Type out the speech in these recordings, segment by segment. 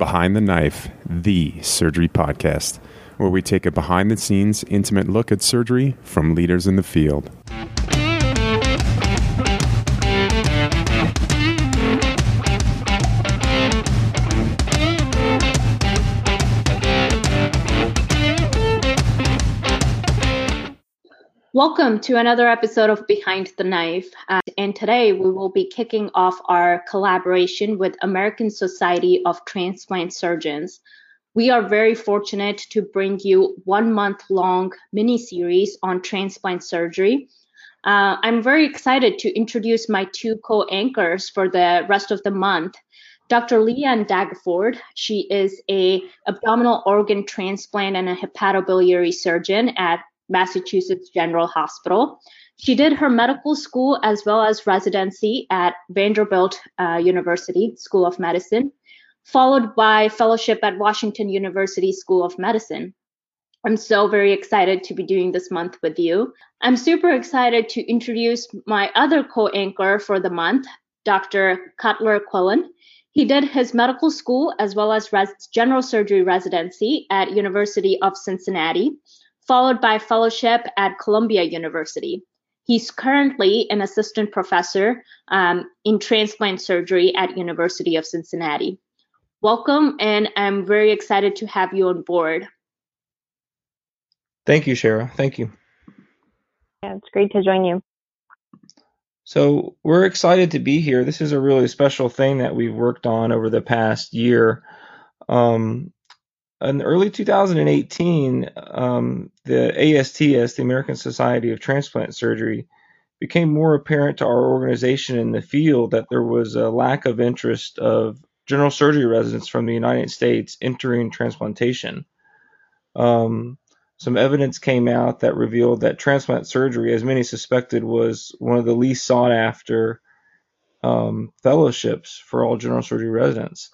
Behind the Knife, the surgery podcast, where we take a behind the scenes, intimate look at surgery from leaders in the field. Welcome to another episode of Behind the Knife. Uh, and today we will be kicking off our collaboration with American Society of Transplant Surgeons. We are very fortunate to bring you one month long mini series on transplant surgery. Uh, I'm very excited to introduce my two co anchors for the rest of the month. Dr. Leanne Dageforde, she is a abdominal organ transplant and a hepatobiliary surgeon at Massachusetts General Hospital. She did her medical school as well as residency at Vanderbilt uh, University School of Medicine, followed by fellowship at Washington University School of Medicine. I'm so very excited to be doing this month with you. I'm super excited to introduce my other co-anchor for the month, Dr. Cutler Quillin. He did his medical school as well as res- general surgery residency at University of Cincinnati followed by fellowship at Columbia University. He's currently an assistant professor um, in transplant surgery at University of Cincinnati. Welcome, and I'm very excited to have you on board. Thank you, Shara. Thank you. Yeah, it's great to join you. So we're excited to be here. This is a really special thing that we've worked on over the past year. Um, in early 2018, um, the ASTS, the American Society of Transplant Surgery, became more apparent to our organization in the field that there was a lack of interest of general surgery residents from the United States entering transplantation. Um, some evidence came out that revealed that transplant surgery, as many suspected, was one of the least sought after um, fellowships for all general surgery residents.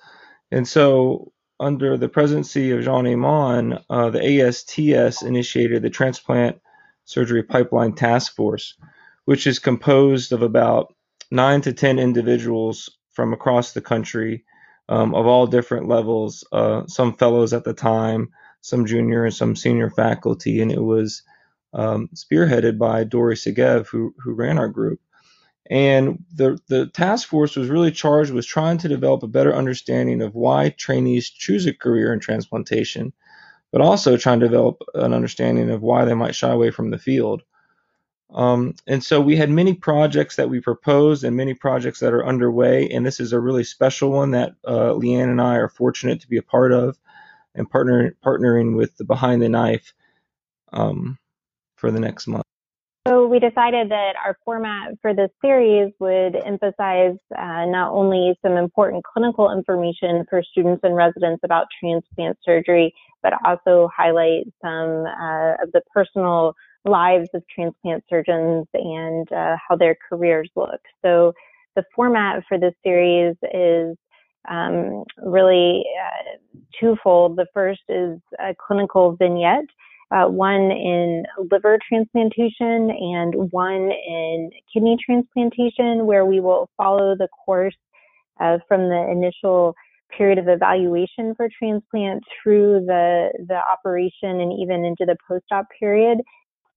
And so under the presidency of Jean Emond, uh, the ASTS initiated the Transplant Surgery Pipeline Task Force, which is composed of about nine to 10 individuals from across the country um, of all different levels, uh, some fellows at the time, some junior and some senior faculty, and it was um, spearheaded by Dorry Segev, who, who ran our group. And the, the task force was really charged with trying to develop a better understanding of why trainees choose a career in transplantation, but also trying to develop an understanding of why they might shy away from the field. Um, and so we had many projects that we proposed and many projects that are underway. And this is a really special one that uh, Leanne and I are fortunate to be a part of and partner, partnering with the Behind the Knife um, for the next month. So we decided that our format for this series would emphasize uh, not only some important clinical information for students and residents about transplant surgery, but also highlight some uh, of the personal lives of transplant surgeons and uh, how their careers look. So the format for this series is um, really uh, twofold. The first is a clinical vignette uh, one in liver transplantation and one in kidney transplantation, where we will follow the course uh, from the initial period of evaluation for transplant through the the operation and even into the post-op period,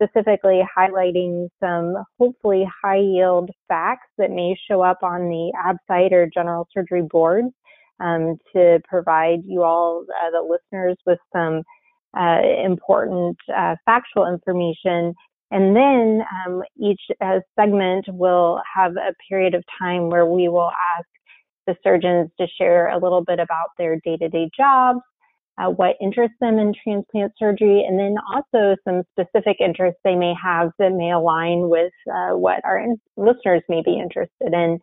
specifically highlighting some hopefully high yield facts that may show up on the ABSITE or general surgery boards um, to provide you all, uh, the listeners, with some uh, important uh, factual information. And then um, each uh, segment will have a period of time where we will ask the surgeons to share a little bit about their day to day jobs, uh, what interests them in transplant surgery, and then also some specific interests they may have that may align with uh, what our in- listeners may be interested in.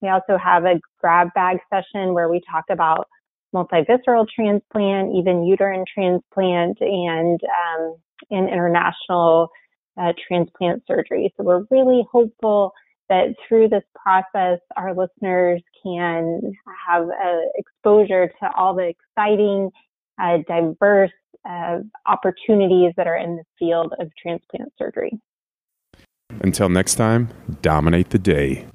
We also have a grab bag session where we talk about multivisceral transplant, even uterine transplant, and um, in international uh, transplant surgery. So we're really hopeful that through this process, our listeners can have uh, exposure to all the exciting, uh, diverse uh, opportunities that are in the field of transplant surgery. Until next time, dominate the day.